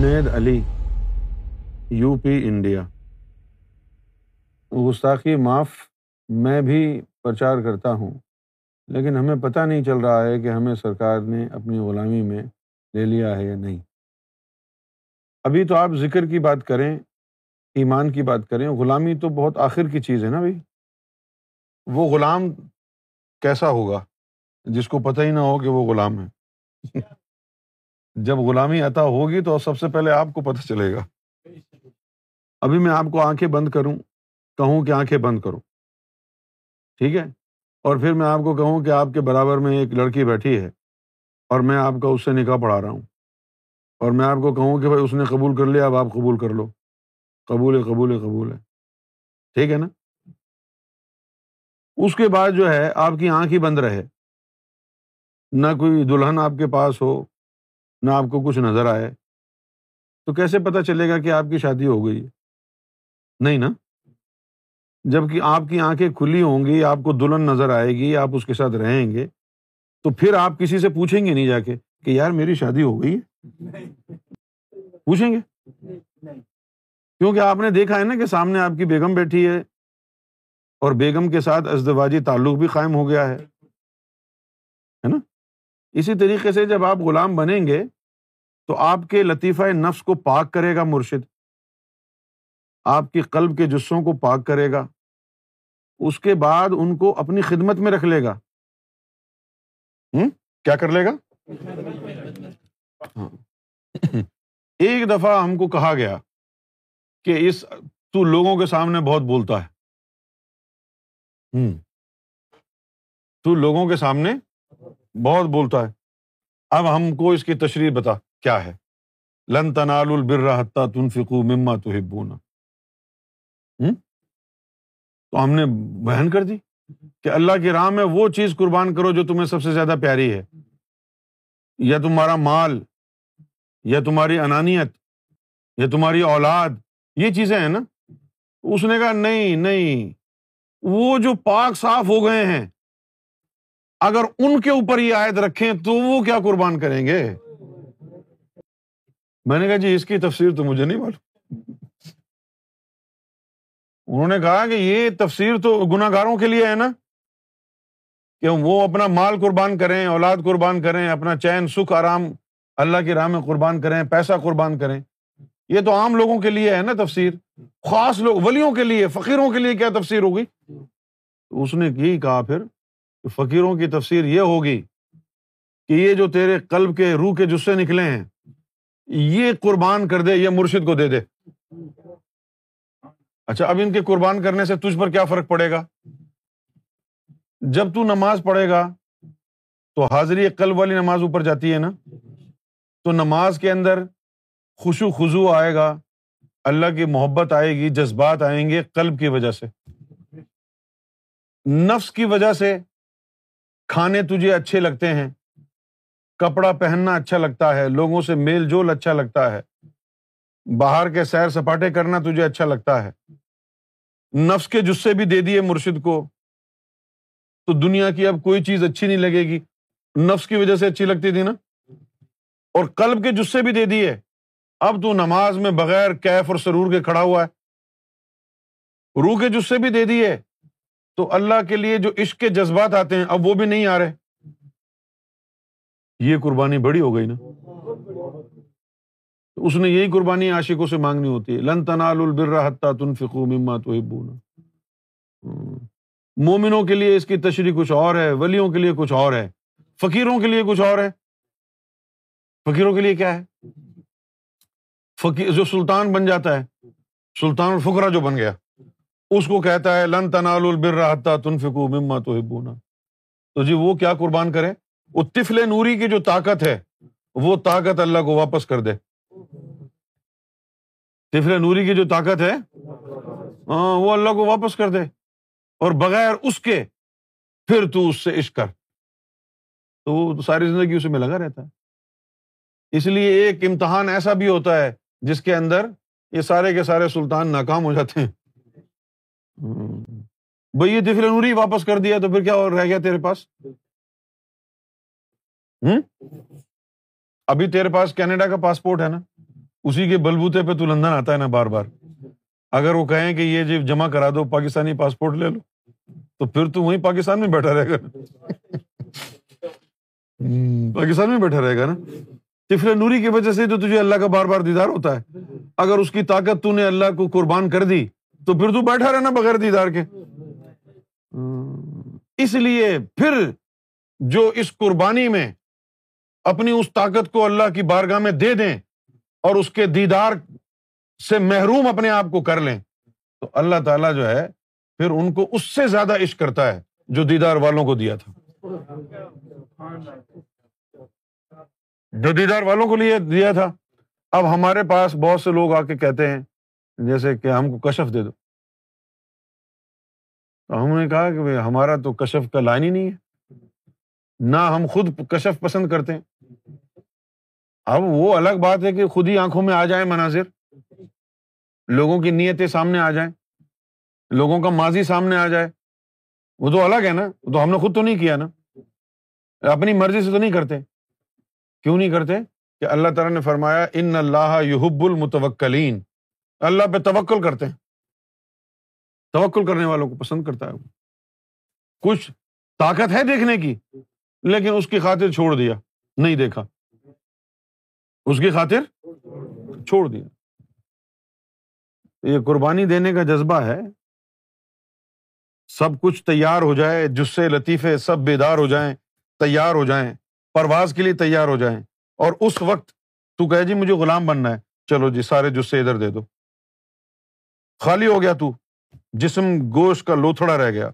Junaid Ali U P India گستاخی معاف میں بھی پرچار کرتا ہوں لیکن ہمیں پتہ نہیں چل رہا ہے کہ ہمیں سرکار نے اپنی غلامی میں لے لیا ہے یا نہیں ابھی تو آپ ذکر کی بات کریں ایمان کی بات کریں غلامی تو بہت آخر کی چیز ہے نا بھائی وہ غلام کیسا ہوگا جس کو پتہ ہی نہ ہو کہ وہ غلام ہے جب غلامی عطا ہوگی تو سب سے پہلے آپ کو پتہ چلے گا ابھی میں آپ کو آنکھیں بند کروں کہوں کہ آنکھیں بند کرو ٹھیک ہے اور پھر میں آپ کو کہوں کہ آپ کے برابر میں ایک لڑکی بیٹھی ہے اور میں آپ کا اس سے نکاح پڑھا رہا ہوں اور میں آپ کو کہوں کہ بھائی اس نے قبول کر لیا اب آپ قبول کر لو قبول قبول قبول ہے ٹھیک ہے نا اس کے بعد جو ہے آپ کی آنکھ ہی بند رہے نہ کوئی دلہن آپ کے پاس ہو نہ آپ کو کچھ نظر آئے تو کیسے پتا چلے گا کہ آپ کی شادی ہو گئی نہیں نا جب کہ آپ کی آنکھیں کھلی ہوں گی آپ کو دلہن نظر آئے گی آپ اس کے ساتھ رہیں گے تو پھر آپ کسی سے پوچھیں گے نہیں جا کے کہ یار میری شادی ہو گئی ہے پوچھیں گے کیونکہ آپ نے دیکھا ہے نا کہ سامنے آپ کی بیگم بیٹھی ہے اور بیگم کے ساتھ ازدواجی تعلق بھی قائم ہو گیا ہے اسی طریقے سے جب آپ غلام بنیں گے تو آپ کے لطیفہ نفس کو پاک کرے گا مرشد آپ کے قلب کے جسوں کو پاک کرے گا اس کے بعد ان کو اپنی خدمت میں رکھ لے گا کیا کر لے گا ہاں۔ ایک دفعہ ہم کو کہا گیا کہ اس تو لوگوں کے سامنے بہت بولتا ہے ہوں تو لوگوں کے سامنے بہت بولتا ہے اب ہم کو اس کی تشریح بتا کیا ہے لن تنال تنا فکو ہم نے بہن کر دی کہ اللہ کی راہ میں وہ چیز قربان کرو جو تمہیں سب سے زیادہ پیاری ہے یا تمہارا مال یا تمہاری انانیت یا تمہاری اولاد یہ چیزیں ہیں نا اس نے کہا نہیں نہیں وہ جو پاک صاف ہو گئے ہیں اگر ان کے اوپر یہ آیت رکھیں تو وہ کیا قربان کریں گے میں نے کہا جی اس کی تفسیر تو مجھے نہیں معلوم انہوں نے کہا کہ یہ تفسیر تو گناگاروں کے لیے ہے نا کہ وہ اپنا مال قربان کریں اولاد قربان کریں اپنا چین سکھ آرام اللہ کی راہ میں قربان کریں پیسہ قربان کریں یہ تو عام لوگوں کے لیے ہے نا تفسیر خاص لوگ ولیوں کے لیے فقیروں کے لیے کیا تفسیر ہوگی اس نے کی کہا پھر فقیروں کی تفسیر یہ ہوگی کہ یہ جو تیرے قلب کے روح کے جسے نکلے ہیں یہ قربان کر دے یہ مرشد کو دے دے اچھا اب ان کے قربان کرنے سے تجھ پر کیا فرق پڑے گا جب تو نماز پڑھے گا تو حاضری قلب والی نماز اوپر جاتی ہے نا تو نماز کے اندر خوشو خزو آئے گا اللہ کی محبت آئے گی جذبات آئیں گے قلب کی وجہ سے نفس کی وجہ سے کھانے تجھے اچھے لگتے ہیں کپڑا پہننا اچھا لگتا ہے لوگوں سے میل جول اچھا لگتا ہے باہر کے سیر سپاٹے کرنا تجھے اچھا لگتا ہے نفس کے جسے بھی دے دیے مرشد کو تو دنیا کی اب کوئی چیز اچھی نہیں لگے گی نفس کی وجہ سے اچھی لگتی تھی نا اور کلب کے جسے بھی دے دیے اب تو نماز میں بغیر کیف اور سرور کے کھڑا ہوا ہے روح کے جسے بھی دے دیے تو اللہ کے لیے جو عشق کے جذبات آتے ہیں اب وہ بھی نہیں آ رہے یہ قربانی بڑی ہو گئی نا اس نے یہی قربانی عاشقوں سے مانگنی ہوتی ہے لن تنا برا تن فکو مما تو مومنوں کے لیے اس کی تشریح کچھ اور ہے ولیوں کے لیے کچھ اور ہے فقیروں کے لیے کچھ اور ہے فقیروں کے لیے کیا ہے فقیر جو سلطان بن جاتا ہے سلطان الفقرا جو بن گیا اس کو کہتا ہے لن تنا لر رہتا مما تو جی وہ کیا قربان کرے وہ تفل نوری کی جو طاقت ہے وہ طاقت اللہ کو واپس کر دے طفل نوری کی جو طاقت ہے ہاں، وہ اللہ کو واپس کر دے اور بغیر اس کے پھر تو اس سے عشق کر تو وہ ساری زندگی اسی میں لگا رہتا ہے اس لیے ایک امتحان ایسا بھی ہوتا ہے جس کے اندر یہ سارے کے سارے سلطان ناکام ہو جاتے ہیں بھائی یہ دفل نوری واپس کر دیا تو پھر کیا رہ گیا تیرے پاس ہوں ابھی تیرے پاس کینیڈا کا پاسپورٹ ہے نا اسی کے بلبوتے پہ تو لندن آتا ہے نا بار بار اگر وہ کہیں کہ یہ جی جمع کرا دو پاکستانی پاسپورٹ لے لو تو پھر تو وہیں پاکستان میں بیٹھا رہے گا پاکستان میں بیٹھا رہے گا نا تفل نوری کی وجہ سے تو تجھے اللہ کا بار بار دیدار ہوتا ہے اگر اس کی طاقت تو نے اللہ کو قربان کر دی تو پھر تو بیٹھا رہنا بغیر دیدار کے اس لیے پھر جو اس قربانی میں اپنی اس طاقت کو اللہ کی بارگاہ میں دے دیں اور اس کے دیدار سے محروم اپنے آپ کو کر لیں تو اللہ تعالیٰ جو ہے پھر ان کو اس سے زیادہ عشق کرتا ہے جو دیدار والوں کو دیا تھا جو دیدار والوں کو لیے دیا تھا اب ہمارے پاس بہت سے لوگ آ کے کہتے ہیں جیسے کہ ہم کو کشف دے دو تو ہم نے کہا کہ ہمارا تو کشف کا لائن ہی نہیں ہے نہ ہم خود کشف پسند کرتے ہیں اب وہ الگ بات ہے کہ خود ہی آنکھوں میں آ جائیں مناظر لوگوں کی نیتیں سامنے آ جائیں لوگوں کا ماضی سامنے آ جائے وہ تو الگ ہے نا وہ تو ہم نے خود تو نہیں کیا نا اپنی مرضی سے تو نہیں کرتے کیوں نہیں کرتے کہ اللہ تعالیٰ نے فرمایا ان اللہ یحب المتوکلین اللہ پہ توکل کرتے ہیں توکل کرنے والوں کو پسند کرتا ہے کچھ طاقت ہے دیکھنے کی لیکن اس کی خاطر چھوڑ دیا نہیں دیکھا اس کی خاطر چھوڑ دیا یہ قربانی دینے کا جذبہ ہے سب کچھ تیار ہو جائے جسے لطیفے سب بیدار ہو جائیں تیار ہو جائیں پرواز کے لیے تیار ہو جائیں اور اس وقت تو کہ جی مجھے غلام بننا ہے چلو جی سارے جسے ادھر دے دو خالی ہو گیا تو جسم گوشت کا لوتھڑا رہ گیا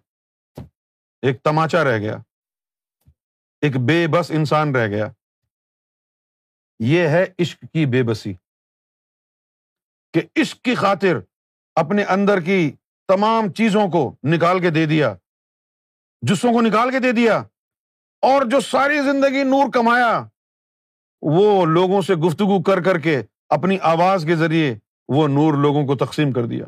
ایک تماچا رہ گیا ایک بے بس انسان رہ گیا یہ ہے عشق کی بے بسی کہ عشق کی خاطر اپنے اندر کی تمام چیزوں کو نکال کے دے دیا جسوں کو نکال کے دے دیا اور جو ساری زندگی نور کمایا وہ لوگوں سے گفتگو کر کر کے اپنی آواز کے ذریعے وہ نور لوگوں کو تقسیم کر دیا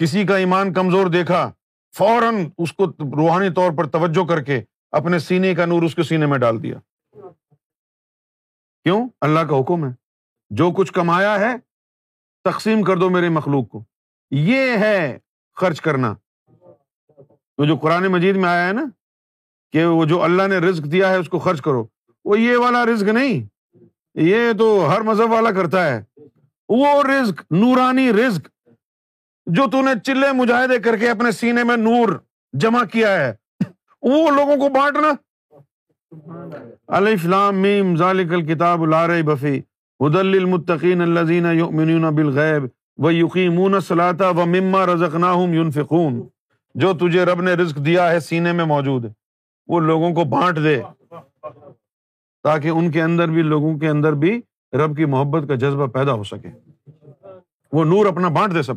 کسی کا ایمان کمزور دیکھا فوراً اس کو روحانی طور پر توجہ کر کے اپنے سینے کا نور اس کے سینے میں ڈال دیا کیوں اللہ کا حکم ہے جو کچھ کمایا ہے تقسیم کر دو میرے مخلوق کو یہ ہے خرچ کرنا تو جو قرآن مجید میں آیا ہے نا کہ وہ جو اللہ نے رزق دیا ہے اس کو خرچ کرو وہ یہ والا رزق نہیں یہ تو ہر مذہب والا کرتا ہے وہ رزق نورانی رزق جو تو نے چلے مجاہدے کر کے اپنے سینے میں نور جمع کیا ہے وہ لوگوں کو بانٹنا علیہ فلام ضالکین جو تجھے رب نے رزق دیا ہے سینے میں موجود وہ لوگوں کو بانٹ دے تاکہ ان کے اندر بھی لوگوں کے اندر بھی رب کی محبت کا جذبہ پیدا ہو سکے وہ نور اپنا بانٹ دے سب